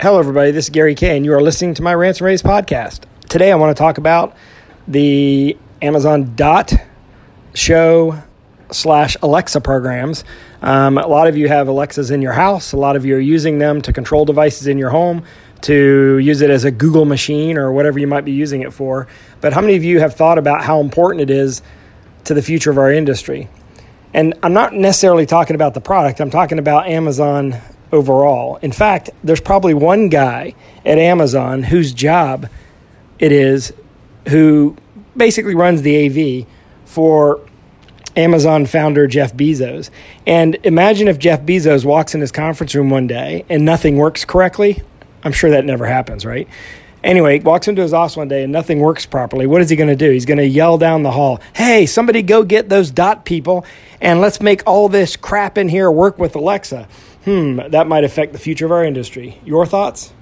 Hello, everybody. This is Gary Kayye, and you are listening to my Rants and Raves podcast. Today, I want to talk about the Amazon Dot Show slash Alexa programs. Um, a lot of you have Alexas in your house. A lot of you are using them to control devices in your home, to use it as a Google machine or whatever you might be using it for. But how many of you have thought about how important it is to the future of our industry? And I'm not necessarily talking about the product, I'm talking about Amazon overall. In fact, there's probably one guy at Amazon whose job it is who basically runs the AV for Amazon founder Jeff Bezos. And imagine if Jeff Bezos walks in his conference room one day and nothing works correctly. I'm sure that never happens, right? Anyway, he walks into his office one day and nothing works properly. What is he going to do? He's going to yell down the hall, Hey, somebody go get those dot people and let's make all this crap in here work with Alexa. Hmm, that might affect the future of our industry. Your thoughts?